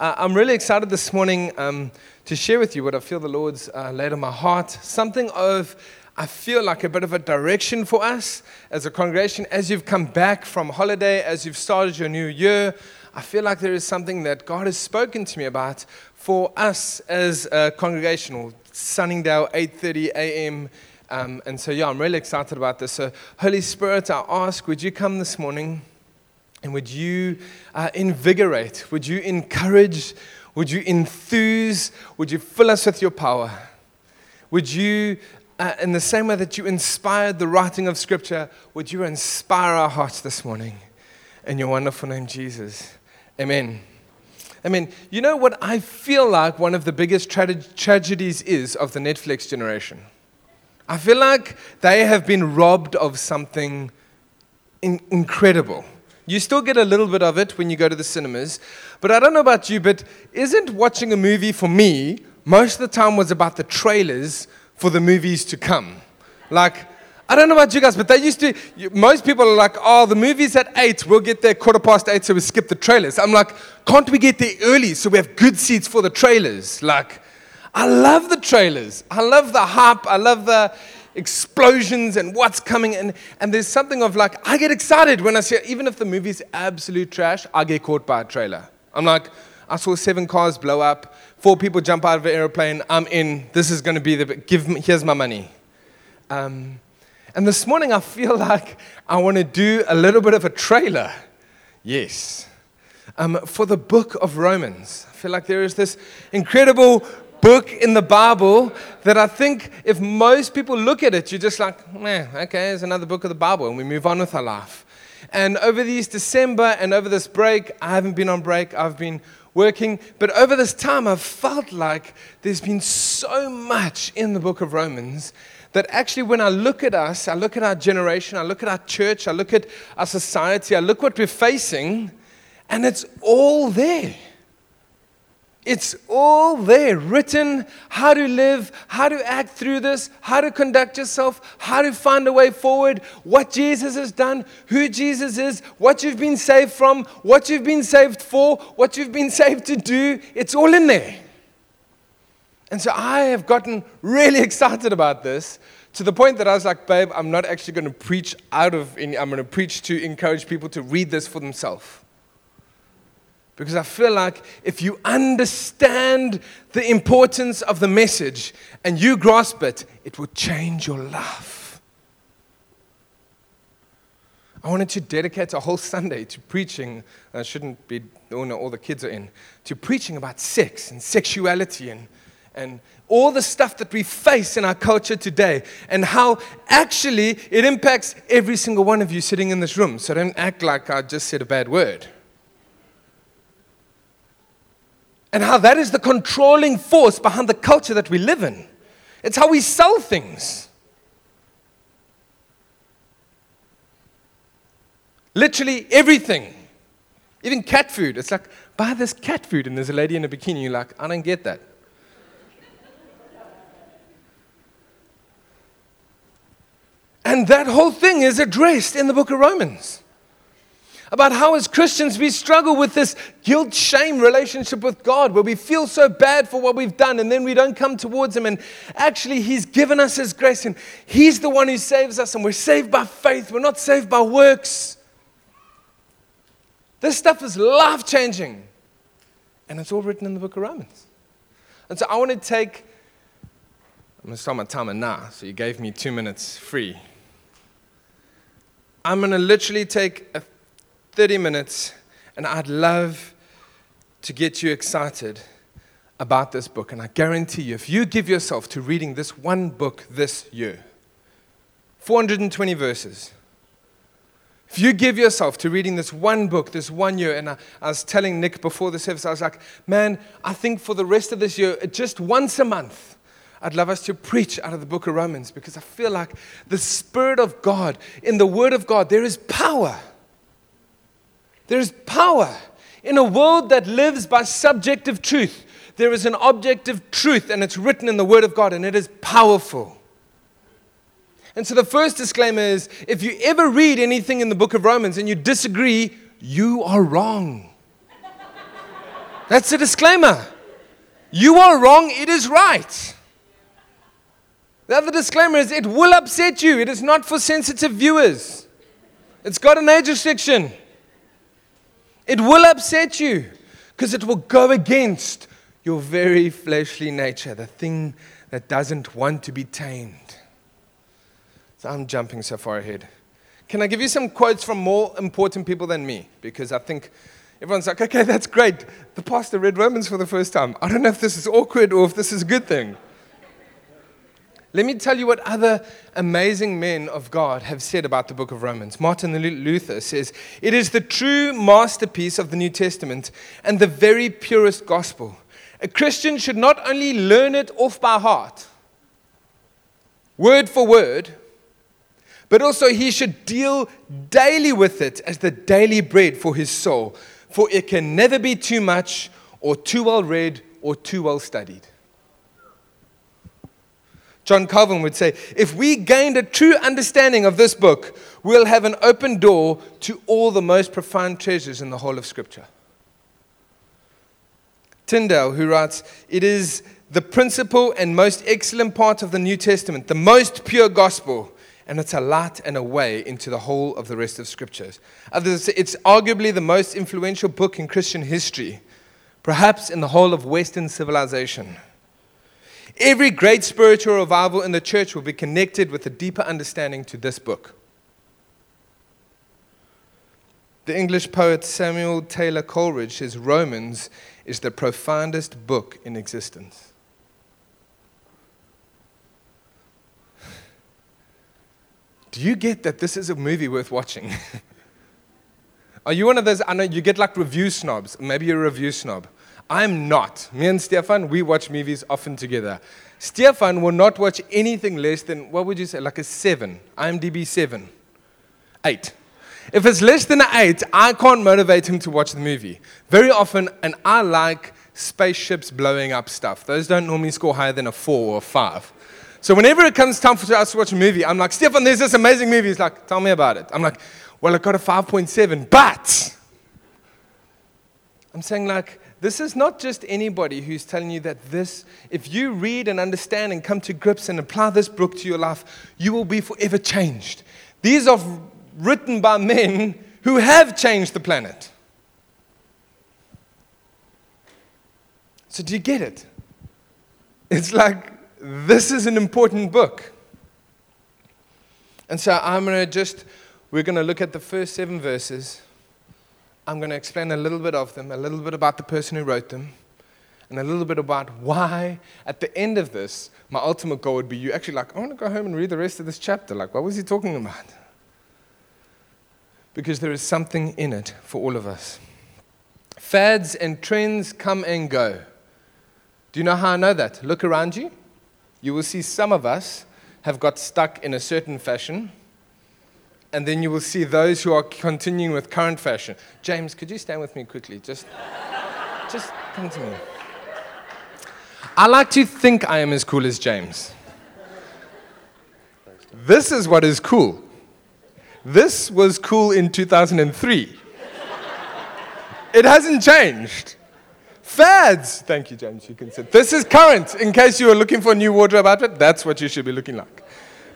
Uh, I'm really excited this morning um, to share with you what I feel the Lord's uh, laid on my heart. Something of, I feel like a bit of a direction for us as a congregation. As you've come back from holiday, as you've started your new year, I feel like there is something that God has spoken to me about for us as a congregation, or Sunningdale, 8:30 a.m. Um, and so, yeah, I'm really excited about this. So, Holy Spirit, I ask, would you come this morning? And would you uh, invigorate? Would you encourage? Would you enthuse? Would you fill us with your power? Would you, uh, in the same way that you inspired the writing of Scripture, would you inspire our hearts this morning? In your wonderful name, Jesus. Amen. I mean, You know what I feel like one of the biggest tra- tragedies is of the Netflix generation? I feel like they have been robbed of something in- incredible. You still get a little bit of it when you go to the cinemas. But I don't know about you, but isn't watching a movie for me most of the time was about the trailers for the movies to come? Like, I don't know about you guys, but they used to, most people are like, oh, the movie's at 8, we'll get there quarter past 8, so we skip the trailers. I'm like, can't we get there early so we have good seats for the trailers? Like, I love the trailers. I love the hype. I love the, explosions and what's coming. And, and there's something of like, I get excited when I see. Even if the movie's absolute trash, I get caught by a trailer. I'm like, I saw seven cars blow up, four people jump out of an airplane. I'm in. This is going to be the, give me, here's my money. Um, and this morning I feel like I want to do a little bit of a trailer. Yes. Um, for the book of Romans. I feel like there is this incredible book in the Bible that I think if most people look at it, you're just like, eh, okay, it's another book of the Bible, and we move on with our life. And over these December and over this break, I haven't been on break, I've been working, but over this time, I've felt like there's been so much in the book of Romans that actually, when I look at us, I look at our generation, I look at our church, I look at our society, I look what we're facing, and it's all there. It's all there, written how to live, how to act through this, how to conduct yourself, how to find a way forward, what Jesus has done, who Jesus is, what you've been saved from, what you've been saved for, what you've been saved to do. It's all in there. And so I have gotten really excited about this to the point that I was like, babe, I'm not actually going to preach out of any, I'm going to preach to encourage people to read this for themselves. Because I feel like if you understand the importance of the message and you grasp it, it will change your life. I wanted to dedicate a whole Sunday to preaching. I shouldn't be, oh no, all the kids are in, to preaching about sex and sexuality and, and all the stuff that we face in our culture today and how actually it impacts every single one of you sitting in this room. So don't act like I just said a bad word. And how that is the controlling force behind the culture that we live in. It's how we sell things. Literally everything. Even cat food. It's like, buy this cat food, and there's a lady in a bikini. You're like, I don't get that. And that whole thing is addressed in the book of Romans about how, as Christians, we struggle with this guilt shame relationship with God where we feel so bad for what we've done and then we don't come towards Him. And actually, He's given us His grace and He's the one who saves us, and we're saved by faith, we're not saved by works. This stuff is life changing. And it's all written in the book of Romans. And so I want to take, I'm going to start my timer now. So you gave me two minutes free. I'm going to literally take a 30 minutes, and I'd love to get you excited about this book. And I guarantee you, if you give yourself to reading this one book this year, 420 verses, if you give yourself to reading this one book, this one year, and I, I, was telling Nick before the service, I was like, man, I think for the rest of this year, just once a month, I'd love us to preach out of the book of Romans because I feel like the Spirit of God, in the Word of God, there is power. There's power. In a world that lives by subjective truth, there is an objective truth, and it's written in the Word of God, and it is powerful. And so the first disclaimer is if you ever read anything in the book of Romans and you disagree, you are wrong. That's a disclaimer. You are wrong, it is right. The other disclaimer is it will upset you. It is not for sensitive viewers. It's got an age restriction. It will upset you because it will go against your very fleshly nature, the thing that doesn't want to be tamed. So I'm jumping so far ahead. Can I give you some quotes from more important people than me? Because I think everyone's like, okay, that's great. The pastor read Romans for the first time. I don't know if this is awkward or if this is a good thing. Let me tell you what other amazing men of God have said about the book of Romans. Martin Luther says, It is the true masterpiece of the New Testament and the very purest gospel. A Christian should not only learn it off by heart, word for word, but also he should deal daily with it as the daily bread for his soul, for it can never be too much or too well read or too well studied. John Calvin would say, if we gained a true understanding of this book, we'll have an open door to all the most profound treasures in the whole of Scripture. Tyndale, who writes, It is the principal and most excellent part of the New Testament, the most pure gospel, and it's a light and a way into the whole of the rest of Scriptures. Others it's arguably the most influential book in Christian history, perhaps in the whole of Western civilization. Every great spiritual revival in the church will be connected with a deeper understanding to this book. The English poet Samuel Taylor Coleridge says Romans is the profoundest book in existence. Do you get that this is a movie worth watching? Are you one of those? I know you get like review snobs. Maybe you're a review snob. I'm not. Me and Stefan, we watch movies often together. Stefan will not watch anything less than, what would you say, like a seven, IMDb seven, eight. If it's less than an eight, I can't motivate him to watch the movie. Very often, and I like spaceships blowing up stuff. Those don't normally score higher than a four or a five. So whenever it comes time for us to watch a movie, I'm like, Stefan, there's this amazing movie. He's like, tell me about it. I'm like, well, I got a 5.7, but I'm saying like, this is not just anybody who's telling you that this, if you read and understand and come to grips and apply this book to your life, you will be forever changed. These are written by men who have changed the planet. So, do you get it? It's like this is an important book. And so, I'm going to just, we're going to look at the first seven verses. I'm going to explain a little bit of them, a little bit about the person who wrote them, and a little bit about why, at the end of this, my ultimate goal would be you actually like, I want to go home and read the rest of this chapter. Like, what was he talking about? Because there is something in it for all of us. Fads and trends come and go. Do you know how I know that? Look around you. You will see some of us have got stuck in a certain fashion and then you will see those who are continuing with current fashion. James, could you stand with me quickly? Just, just come to me. I like to think I am as cool as James. This is what is cool. This was cool in 2003. It hasn't changed. Fads. Thank you, James. You can sit. This is current. In case you are looking for a new wardrobe outfit, that's what you should be looking like.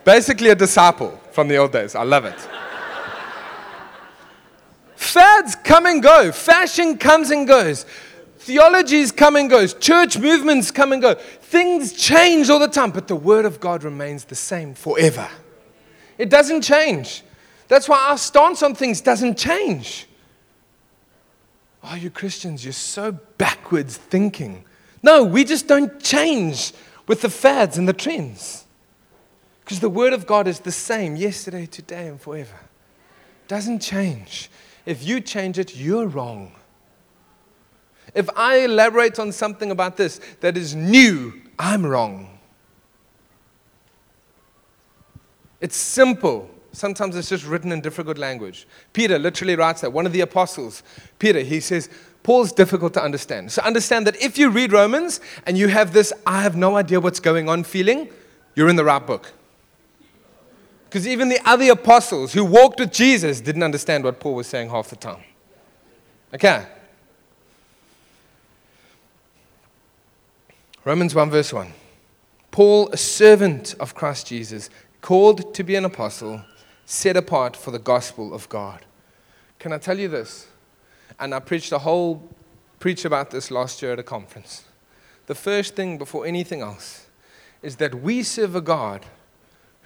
Basically, a disciple from the old days. I love it. Fads come and go, fashion comes and goes, theologies come and goes, church movements come and go. Things change all the time, but the Word of God remains the same forever. It doesn't change. That's why our stance on things doesn't change. Oh, you Christians, you're so backwards thinking. No, we just don't change with the fads and the trends. Because the Word of God is the same yesterday, today, and forever. Doesn't change. If you change it, you're wrong. If I elaborate on something about this that is new, I'm wrong. It's simple. Sometimes it's just written in difficult language. Peter literally writes that. One of the apostles, Peter, he says, Paul's difficult to understand. So understand that if you read Romans and you have this, I have no idea what's going on feeling, you're in the right book. Because even the other apostles who walked with Jesus didn't understand what Paul was saying half the time. Okay? Romans 1, verse 1. Paul, a servant of Christ Jesus, called to be an apostle, set apart for the gospel of God. Can I tell you this? And I preached a whole preach about this last year at a conference. The first thing before anything else is that we serve a God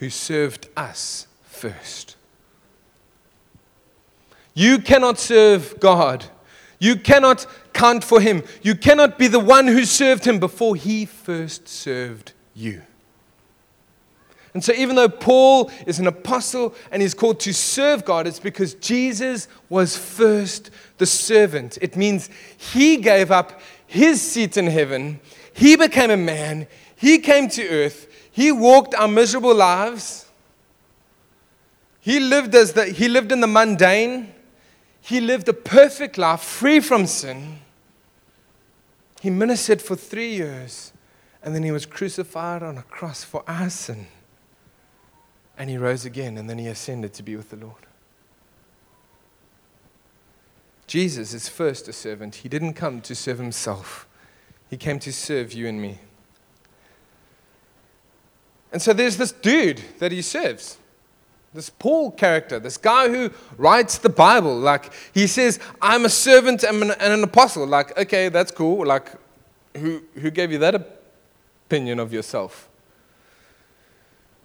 who served us first. You cannot serve God. You cannot count for Him. You cannot be the one who served Him before He first served you. And so, even though Paul is an apostle and he's called to serve God, it's because Jesus was first the servant. It means he gave up his seat in heaven, he became a man, he came to earth, he walked our miserable lives. He lived, as the, he lived in the mundane. He lived a perfect life, free from sin. He ministered for three years, and then he was crucified on a cross for our sin. And he rose again, and then he ascended to be with the Lord. Jesus is first a servant. He didn't come to serve himself, he came to serve you and me. And so there's this dude that he serves. This Paul character, this guy who writes the Bible, like he says, I'm a servant and an, and an apostle. Like, okay, that's cool. Like, who, who gave you that opinion of yourself?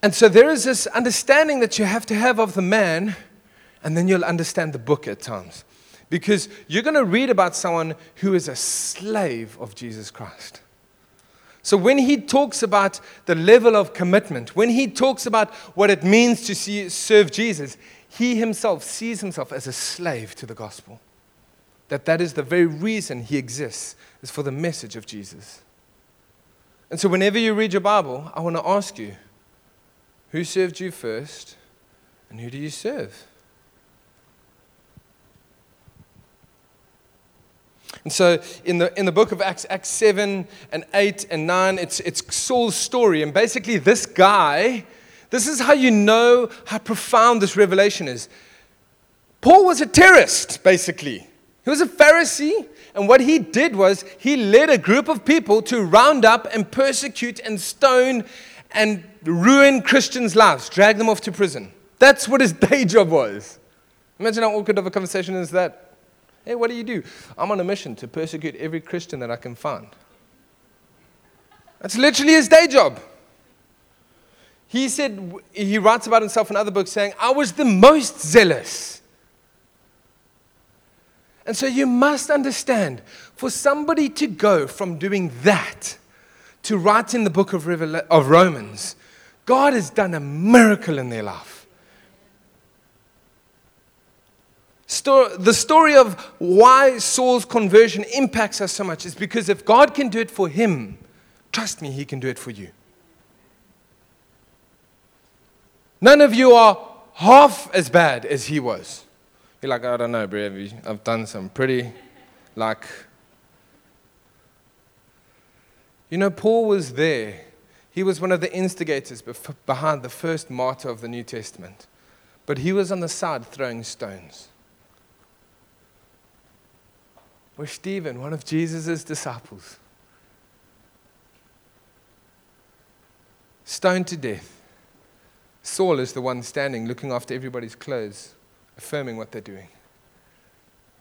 And so there is this understanding that you have to have of the man, and then you'll understand the book at times. Because you're going to read about someone who is a slave of Jesus Christ. So when he talks about the level of commitment, when he talks about what it means to see, serve Jesus, he himself sees himself as a slave to the gospel. That that is the very reason he exists, is for the message of Jesus. And so whenever you read your Bible, I want to ask you, who served you first, and who do you serve? And so in the, in the book of Acts, Acts 7 and 8 and 9, it's, it's Saul's story. And basically, this guy, this is how you know how profound this revelation is. Paul was a terrorist, basically. He was a Pharisee, and what he did was he led a group of people to round up and persecute and stone and ruin Christians' lives, drag them off to prison. That's what his day job was. Imagine how awkward of a conversation is that. Hey, what do you do? I'm on a mission to persecute every Christian that I can find. That's literally his day job. He said, he writes about himself in other books saying, I was the most zealous. And so you must understand for somebody to go from doing that to write in the book of, of Romans, God has done a miracle in their life. The story of why Saul's conversion impacts us so much is because if God can do it for him, trust me, he can do it for you. None of you are half as bad as he was. You're like, I don't know, bro. I've done some pretty, like, you know, Paul was there. He was one of the instigators behind the first martyr of the New Testament. But he was on the side throwing stones. Where Stephen, one of Jesus' disciples, stoned to death. Saul is the one standing, looking after everybody's clothes, affirming what they're doing.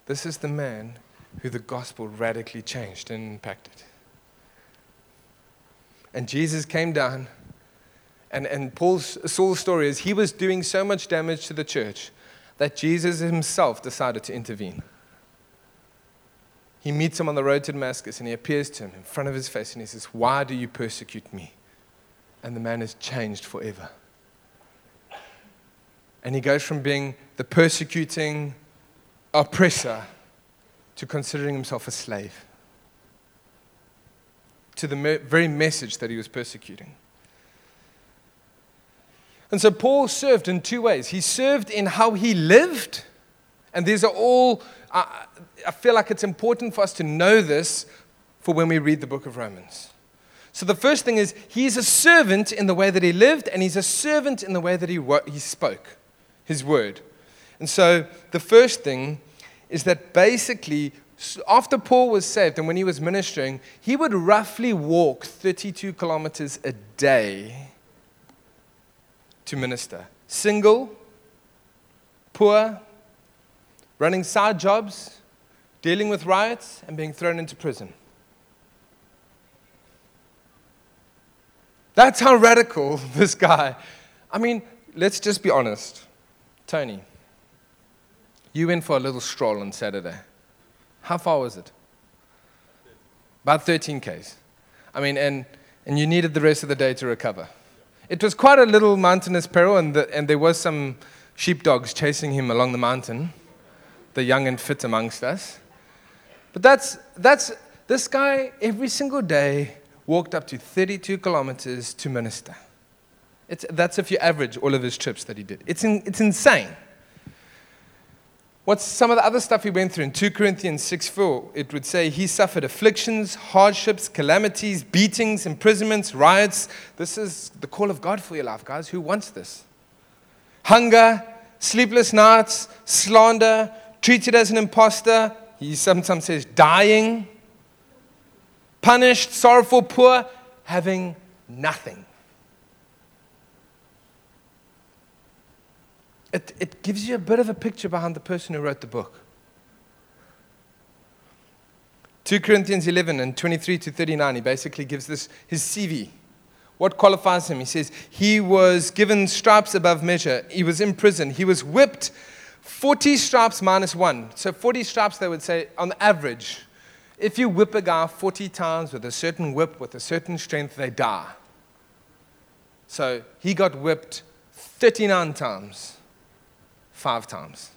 This is the man who the gospel radically changed and impacted. And Jesus came down. And, and Paul's, Saul's story is he was doing so much damage to the church that Jesus himself decided to intervene. He meets him on the road to Damascus and he appears to him in front of his face and he says, Why do you persecute me? And the man is changed forever. And he goes from being the persecuting oppressor to considering himself a slave to the very message that he was persecuting. And so Paul served in two ways. He served in how he lived, and these are all, I, I feel like it's important for us to know this for when we read the book of Romans. So the first thing is he's a servant in the way that he lived, and he's a servant in the way that he, he spoke, his word. And so the first thing is that basically after Paul was saved and when he was ministering, he would roughly walk 32 kilometers a day to minister. Single, poor, running side jobs, dealing with riots, and being thrown into prison. That's how radical this guy. I mean, let's just be honest. Tony, you went for a little stroll on Saturday. How far was it? About 13 Ks. I mean, and, and you needed the rest of the day to recover. It was quite a little mountainous peril, and, the, and there was some sheepdogs chasing him along the mountain, the young and fit amongst us. But that's, that's this guy, every single day, walked up to 32 kilometers to minister. It's, that's if you average all of his trips that he did. It's, in, it's insane. What's some of the other stuff he went through in 2 Corinthians 6 4? It would say he suffered afflictions, hardships, calamities, beatings, imprisonments, riots. This is the call of God for your life, guys. Who wants this? Hunger, sleepless nights, slander, treated as an impostor. He sometimes says dying, punished, sorrowful, poor, having nothing. it, it gives you a bit of a picture behind the person who wrote the book. 2 Corinthians 11 and 23 to 39, he basically gives this his CV. What qualifies him? He says, He was given stripes above measure. He was in prison. He was whipped 40 stripes minus one. So 40 stripes, they would say, on average. If you whip a guy 40 times with a certain whip, with a certain strength, they die. So he got whipped 39 times five times.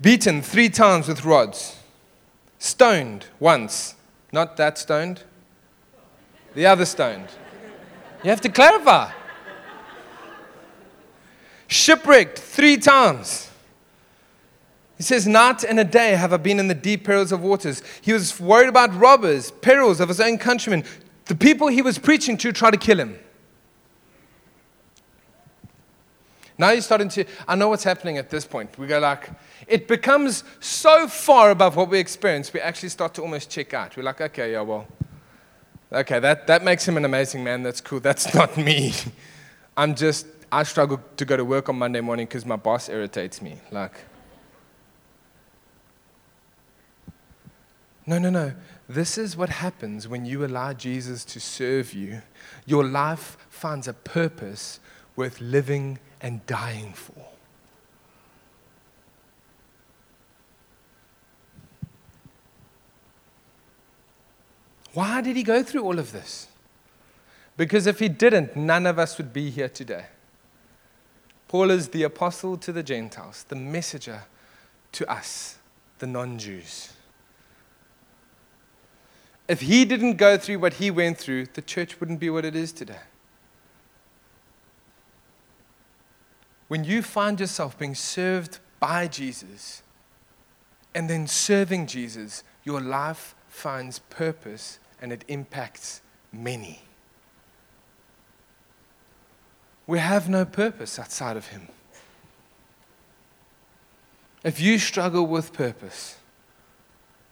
Beaten three times with rods. Stoned once. Not that stoned, the other stoned. You have to clarify. Shipwrecked three times. He says, Night and a day have I been in the deep perils of waters. He was worried about robbers, perils of his own countrymen. The people he was preaching to try to kill him. Now you're starting to, I know what's happening at this point. We go like, it becomes so far above what we experience, we actually start to almost check out. We're like, okay, yeah, well, okay, that, that makes him an amazing man. That's cool. That's not me. I'm just, I struggle to go to work on Monday morning because my boss irritates me. Like, no, no, no. This is what happens when you allow Jesus to serve you. Your life finds a purpose worth living and dying for. Why did he go through all of this? Because if he didn't, none of us would be here today. Paul is the apostle to the Gentiles, the messenger to us, the non Jews. If he didn't go through what he went through, the church wouldn't be what it is today. when you find yourself being served by Jesus and then serving Jesus, your life finds purpose and it impacts many. We have no purpose outside of Him. If you struggle with purpose,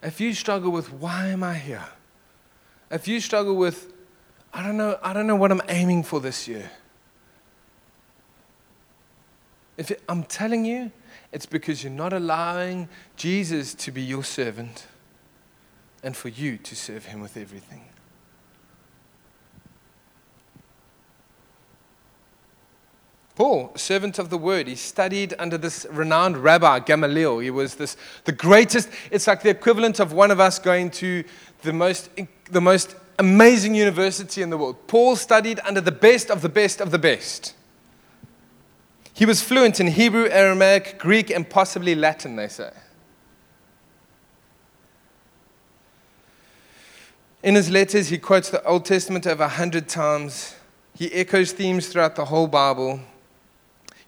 if you struggle with why am I here? If you struggle with, I don't know, I don't know what I'm aiming for this year. If it, I'm telling you, it's because you're not allowing Jesus to be your servant and for you to serve him with everything. Paul, servant of the word, he studied under this renowned rabbi, Gamaliel. He was this, the greatest, it's like the equivalent of one of us going to the most, the most amazing university in the world. Paul studied under the best of the best of the best. He was fluent in Hebrew, Aramaic, Greek, and possibly Latin, they say. In his letters, he quotes the Old Testament over 100 times. He echoes themes throughout the whole Bible.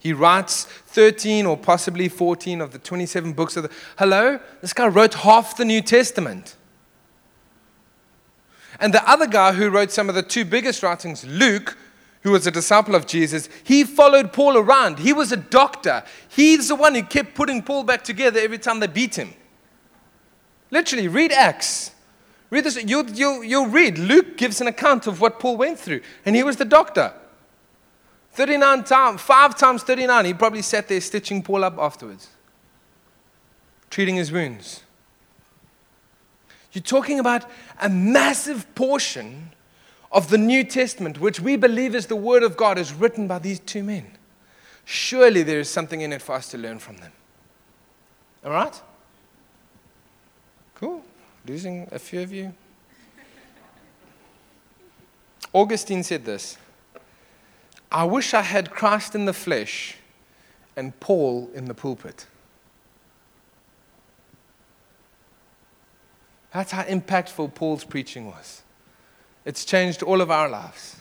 He writes 13 or possibly 14 of the 27 books of the. Hello? This guy wrote half the New Testament. And the other guy who wrote some of the two biggest writings, Luke, who was a disciple of Jesus, he followed Paul around. He was a doctor. He's the one who kept putting Paul back together every time they beat him. Literally, read Acts. Read this. You'll, you'll, you'll read. Luke gives an account of what Paul went through, and he was the doctor. 39 times, five times 39, he probably sat there stitching Paul up afterwards, treating his wounds. You're talking about a massive portion of the New Testament, which we believe is the Word of God, is written by these two men. Surely there is something in it for us to learn from them. All right? Cool. Losing a few of you. Augustine said this I wish I had Christ in the flesh and Paul in the pulpit. That's how impactful Paul's preaching was. It's changed all of our lives.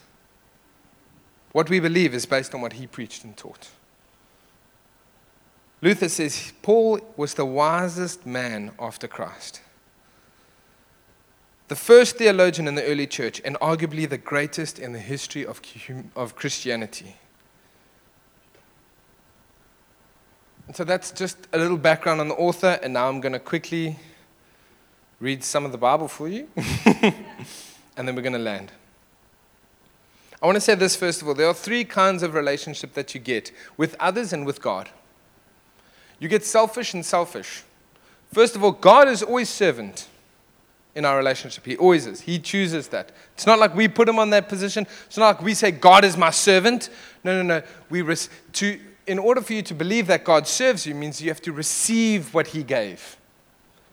What we believe is based on what he preached and taught. Luther says Paul was the wisest man after Christ. The first theologian in the early church, and arguably the greatest in the history of, of Christianity. And so that's just a little background on the author, and now I'm going to quickly read some of the Bible for you. and then we're going to land. I want to say this first of all. There are three kinds of relationship that you get with others and with God. You get selfish and selfish. First of all, God is always servant in our relationship. He always is. He chooses that. It's not like we put him on that position. It's not like we say, God is my servant. No, no, no. We res- to, in order for you to believe that God serves you means you have to receive what he gave.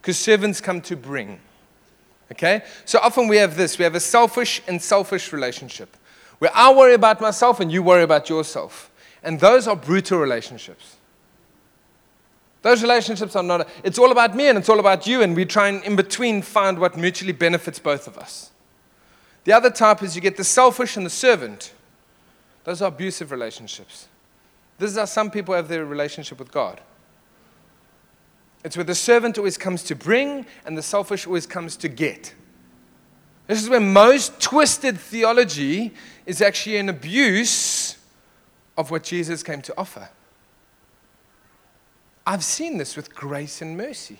Because servants come to bring. Okay? So often we have this we have a selfish and selfish relationship where I worry about myself and you worry about yourself. And those are brutal relationships. Those relationships are not, it's all about me and it's all about you, and we try and in between find what mutually benefits both of us. The other type is you get the selfish and the servant. Those are abusive relationships. This is how some people have their relationship with God. It's where the servant always comes to bring and the selfish always comes to get. This is where most twisted theology is actually an abuse of what Jesus came to offer. I've seen this with grace and mercy.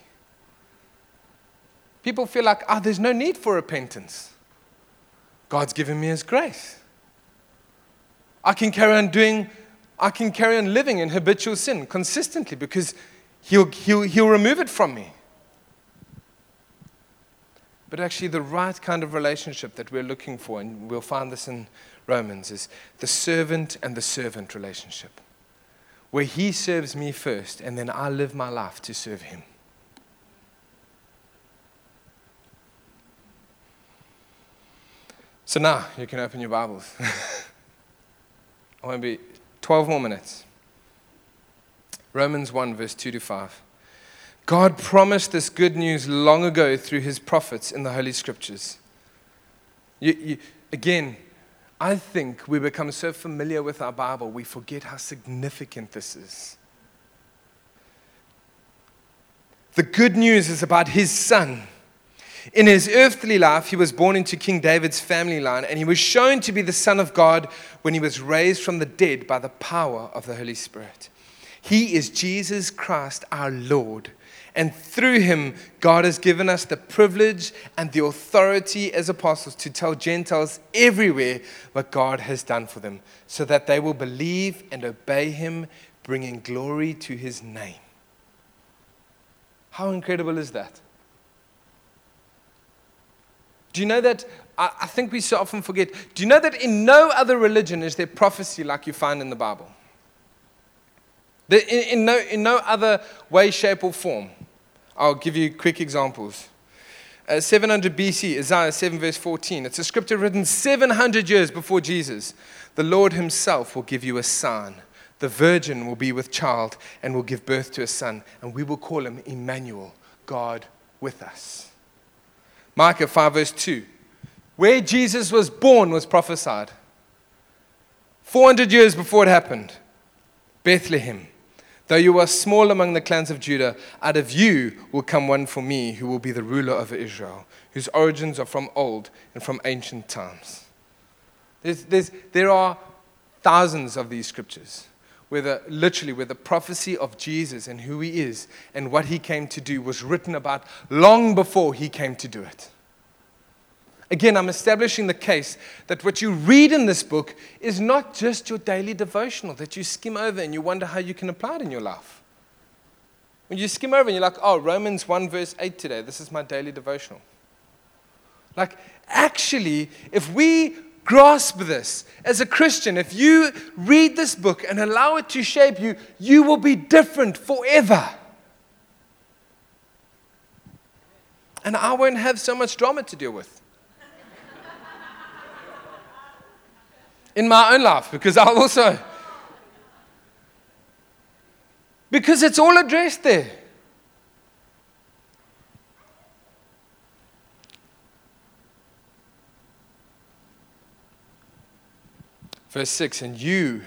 People feel like, oh, there's no need for repentance. God's given me His grace. I can carry on doing, I can carry on living in habitual sin consistently because He'll, he'll, he'll remove it from me. But actually, the right kind of relationship that we're looking for, and we'll find this in Romans, is the servant and the servant relationship, where he serves me first, and then I live my life to serve him. So now you can open your Bibles. I want to be 12 more minutes. Romans 1, verse 2 to 5. God promised this good news long ago through his prophets in the Holy Scriptures. You, you, again, I think we become so familiar with our Bible, we forget how significant this is. The good news is about his son. In his earthly life, he was born into King David's family line, and he was shown to be the Son of God when he was raised from the dead by the power of the Holy Spirit. He is Jesus Christ, our Lord. And through him, God has given us the privilege and the authority as apostles to tell Gentiles everywhere what God has done for them, so that they will believe and obey him, bringing glory to his name. How incredible is that? Do you know that? I think we so often forget. Do you know that in no other religion is there prophecy like you find in the Bible? In, no, in no other way, shape, or form. I'll give you quick examples. Uh, 700 BC, Isaiah 7, verse 14. It's a scripture written 700 years before Jesus. The Lord Himself will give you a sign. The virgin will be with child and will give birth to a son, and we will call him Emmanuel, God with us. Micah 5, verse 2. Where Jesus was born was prophesied. 400 years before it happened. Bethlehem. Though you are small among the clans of Judah, out of you will come one for me who will be the ruler over Israel, whose origins are from old and from ancient times. There's, there's, there are thousands of these scriptures where the, literally where the prophecy of Jesus and who he is and what he came to do was written about long before he came to do it. Again, I'm establishing the case that what you read in this book is not just your daily devotional that you skim over and you wonder how you can apply it in your life. When you skim over and you're like, oh, Romans 1, verse 8 today, this is my daily devotional. Like, actually, if we grasp this as a Christian, if you read this book and allow it to shape you, you will be different forever. And I won't have so much drama to deal with. In my own life, because I'll also. Because it's all addressed there. Verse 6 And you,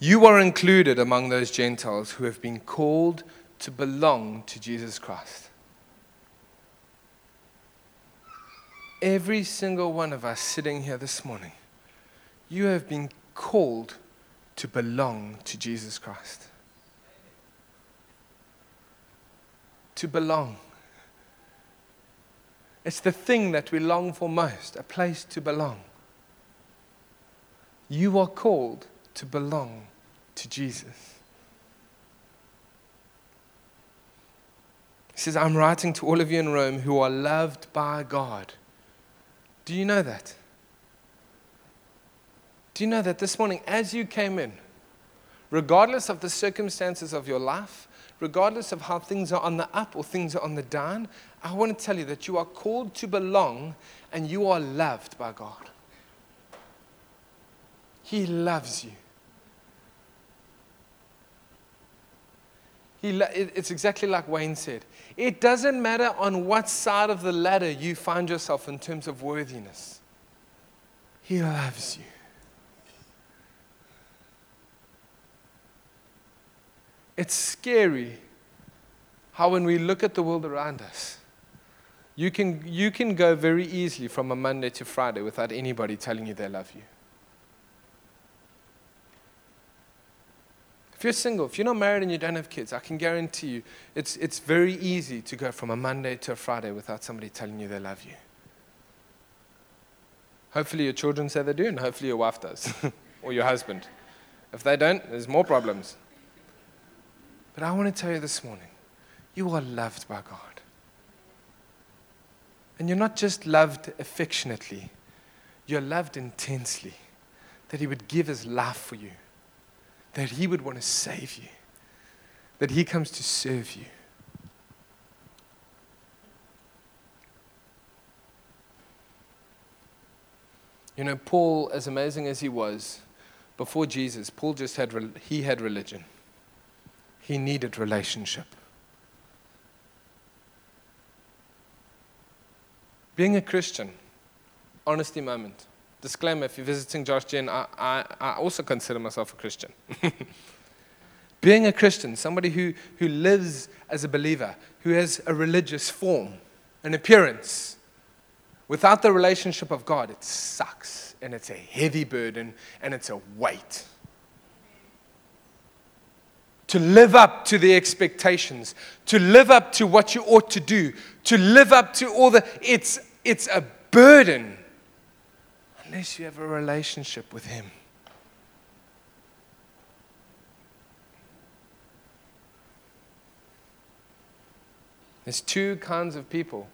you are included among those Gentiles who have been called to belong to Jesus Christ. Every single one of us sitting here this morning, you have been called to belong to Jesus Christ. To belong. It's the thing that we long for most a place to belong. You are called to belong to Jesus. He says, I'm writing to all of you in Rome who are loved by God. Do you know that? Do you know that this morning, as you came in, regardless of the circumstances of your life, regardless of how things are on the up or things are on the down, I want to tell you that you are called to belong and you are loved by God. He loves you. He lo- it's exactly like Wayne said. It doesn't matter on what side of the ladder you find yourself in terms of worthiness, He loves you. It's scary how, when we look at the world around us, you can, you can go very easily from a Monday to Friday without anybody telling you they love you. If you're single, if you're not married and you don't have kids, I can guarantee you it's, it's very easy to go from a Monday to a Friday without somebody telling you they love you. Hopefully, your children say they do, and hopefully, your wife does, or your husband. If they don't, there's more problems. But I want to tell you this morning you are loved by God. And you're not just loved affectionately, you're loved intensely, that He would give His life for you that He would want to save you, that He comes to serve you. You know, Paul, as amazing as he was, before Jesus, Paul just had, he had religion. He needed relationship. Being a Christian, honesty moment. Disclaimer if you're visiting Josh Gen, I, I, I also consider myself a Christian. Being a Christian, somebody who, who lives as a believer, who has a religious form, an appearance, without the relationship of God, it sucks and it's a heavy burden and it's a weight. To live up to the expectations, to live up to what you ought to do, to live up to all the, it's, it's a burden unless you have a relationship with Him. There's two kinds of people.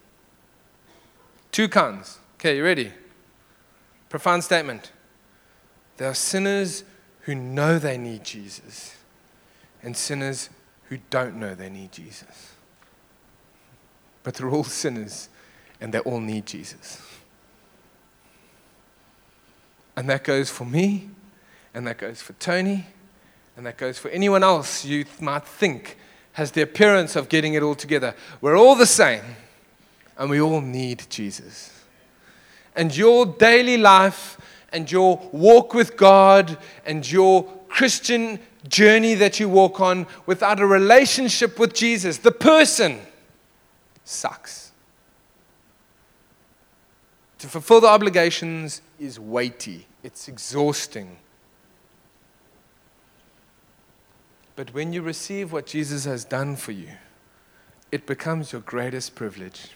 Two kinds. Okay, you ready? Profound statement. There are sinners who know they need Jesus, and sinners who don't know they need Jesus. But they're all sinners, and they all need Jesus. And that goes for me, and that goes for Tony, and that goes for anyone else you might think has the appearance of getting it all together. We're all the same, and we all need Jesus. And your daily life, and your walk with God, and your Christian journey that you walk on without a relationship with Jesus, the person, sucks. To fulfill the obligations is weighty, it's exhausting. But when you receive what Jesus has done for you, it becomes your greatest privilege.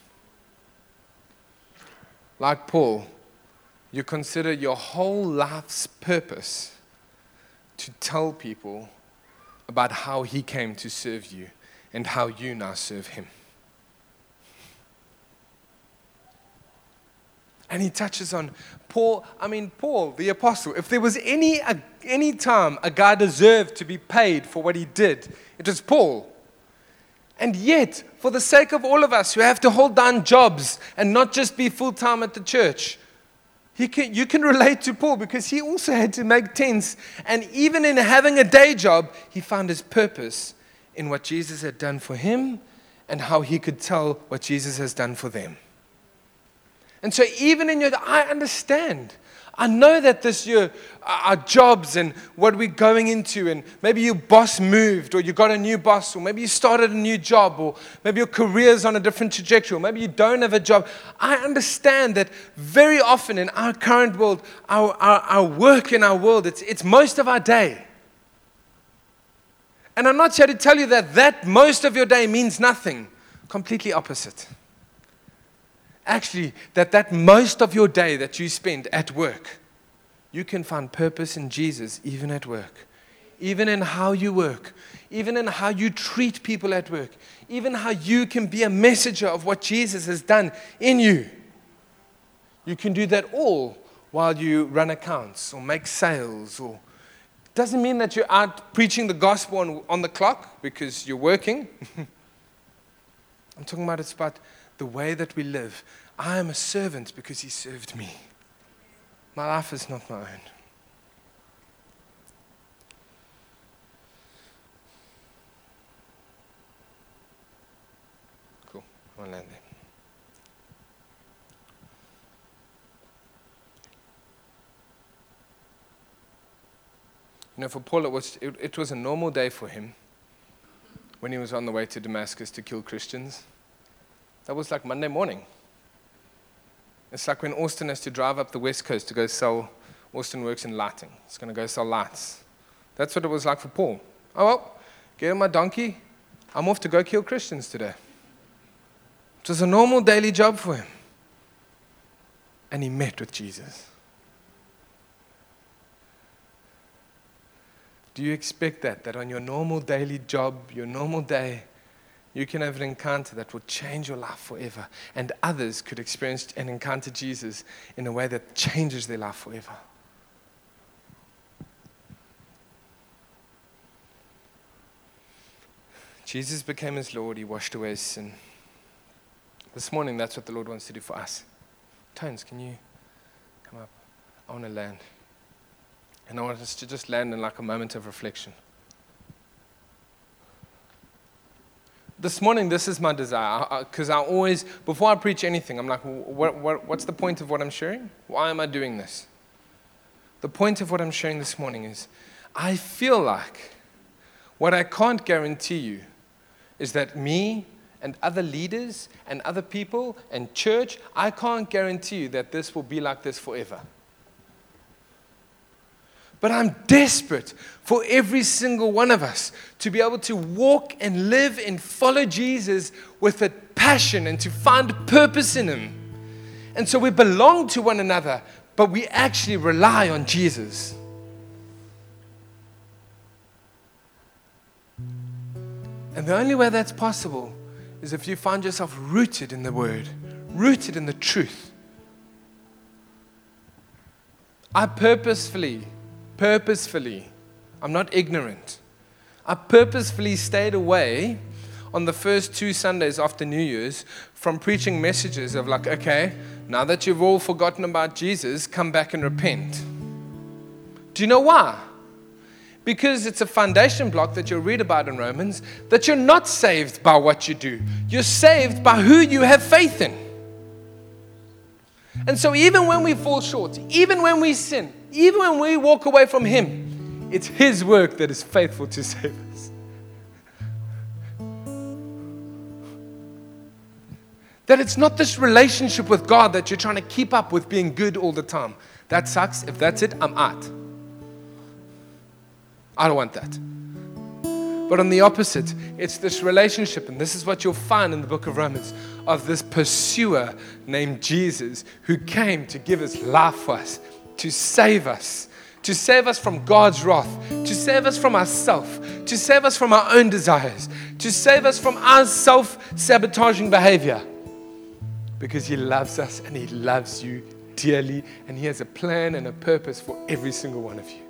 Like Paul, you consider your whole life's purpose to tell people about how he came to serve you and how you now serve him. And he touches on Paul, I mean, Paul, the apostle. If there was any, any time a guy deserved to be paid for what he did, it was Paul. And yet, for the sake of all of us who have to hold down jobs and not just be full time at the church, you can, you can relate to Paul because he also had to make tents. And even in having a day job, he found his purpose in what Jesus had done for him and how he could tell what Jesus has done for them. And so, even in your, I understand. I know that this year, uh, our jobs and what we're going into, and maybe your boss moved, or you got a new boss, or maybe you started a new job, or maybe your career's on a different trajectory, or maybe you don't have a job. I understand that very often in our current world, our, our, our work in our world, it's, it's most of our day. And I'm not here to tell you that that most of your day means nothing. Completely opposite actually that that most of your day that you spend at work, you can find purpose in Jesus even at work. Even in how you work, even in how you treat people at work, even how you can be a messenger of what Jesus has done in you. You can do that all while you run accounts or make sales or doesn't mean that you're out preaching the gospel on, on the clock because you're working. I'm talking about it's about the way that we live. I am a servant because he served me. My life is not my own. Cool. I'll land there. You know, for Paul, it was, it, it was a normal day for him when he was on the way to Damascus to kill Christians. That was like Monday morning. It's like when Austin has to drive up the west coast to go sell, Austin works in lighting. He's going to go sell lights. That's what it was like for Paul. Oh, well, get on my donkey. I'm off to go kill Christians today. It was a normal daily job for him. And he met with Jesus. Do you expect that? That on your normal daily job, your normal day, you can have an encounter that will change your life forever. And others could experience and encounter Jesus in a way that changes their life forever. Jesus became his Lord, he washed away his sin. This morning, that's what the Lord wants to do for us. Tones, can you come up? I want to land. And I want us to just land in like a moment of reflection. This morning, this is my desire. Because I, I, always, before I preach anything, I'm like, what, what, what's the point of what I'm sharing? Why am I doing this? The point of what I'm sharing this morning is I feel like what I can't guarantee you is that me and other leaders and other people and church, I can't guarantee you that this will be like this forever. But I'm desperate for every single one of us to be able to walk and live and follow Jesus with a passion and to find purpose in Him. And so we belong to one another, but we actually rely on Jesus. And the only way that's possible is if you find yourself rooted in the Word, rooted in the truth. I purposefully purposefully, I'm not ignorant. I purposefully stayed away on the first two Sundays after New Year's from preaching messages of, like, okay, now that you've all forgotten about Jesus, come back and repent. Do you know why? Because it's a foundation block that you'll read about in Romans that you're not saved by what you do, you're saved by who you have faith in. And so, even when we fall short, even when we sin, even when we walk away from Him, it's His work that is faithful to save us. That it's not this relationship with God that you're trying to keep up with being good all the time. That sucks. If that's it, I'm out. I don't want that. But on the opposite, it's this relationship, and this is what you'll find in the book of Romans of this pursuer named Jesus who came to give his life for us, to save us, to save us from God's wrath, to save us from ourselves, to save us from our own desires, to save us from our self sabotaging behavior. Because he loves us and he loves you dearly, and he has a plan and a purpose for every single one of you.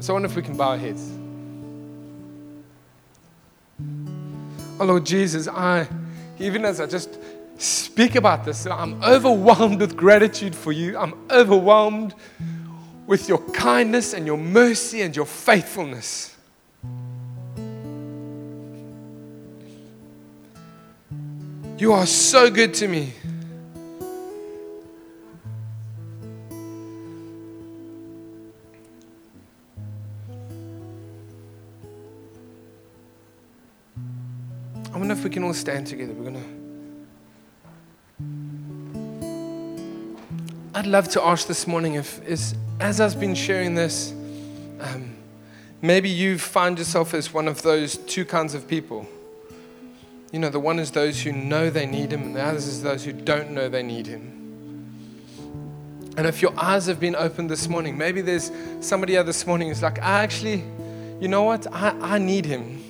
So I wonder if we can bow our heads. Oh Lord Jesus, I, even as I just speak about this, I'm overwhelmed with gratitude for you. I'm overwhelmed with your kindness and your mercy and your faithfulness. You are so good to me. Can all stand together. We're going to. I'd love to ask this morning if, is, as I've been sharing this, um, maybe you find yourself as one of those two kinds of people. You know, the one is those who know they need Him, and the others is those who don't know they need Him. And if your eyes have been opened this morning, maybe there's somebody here this morning who's like, I actually, you know what? I, I need Him.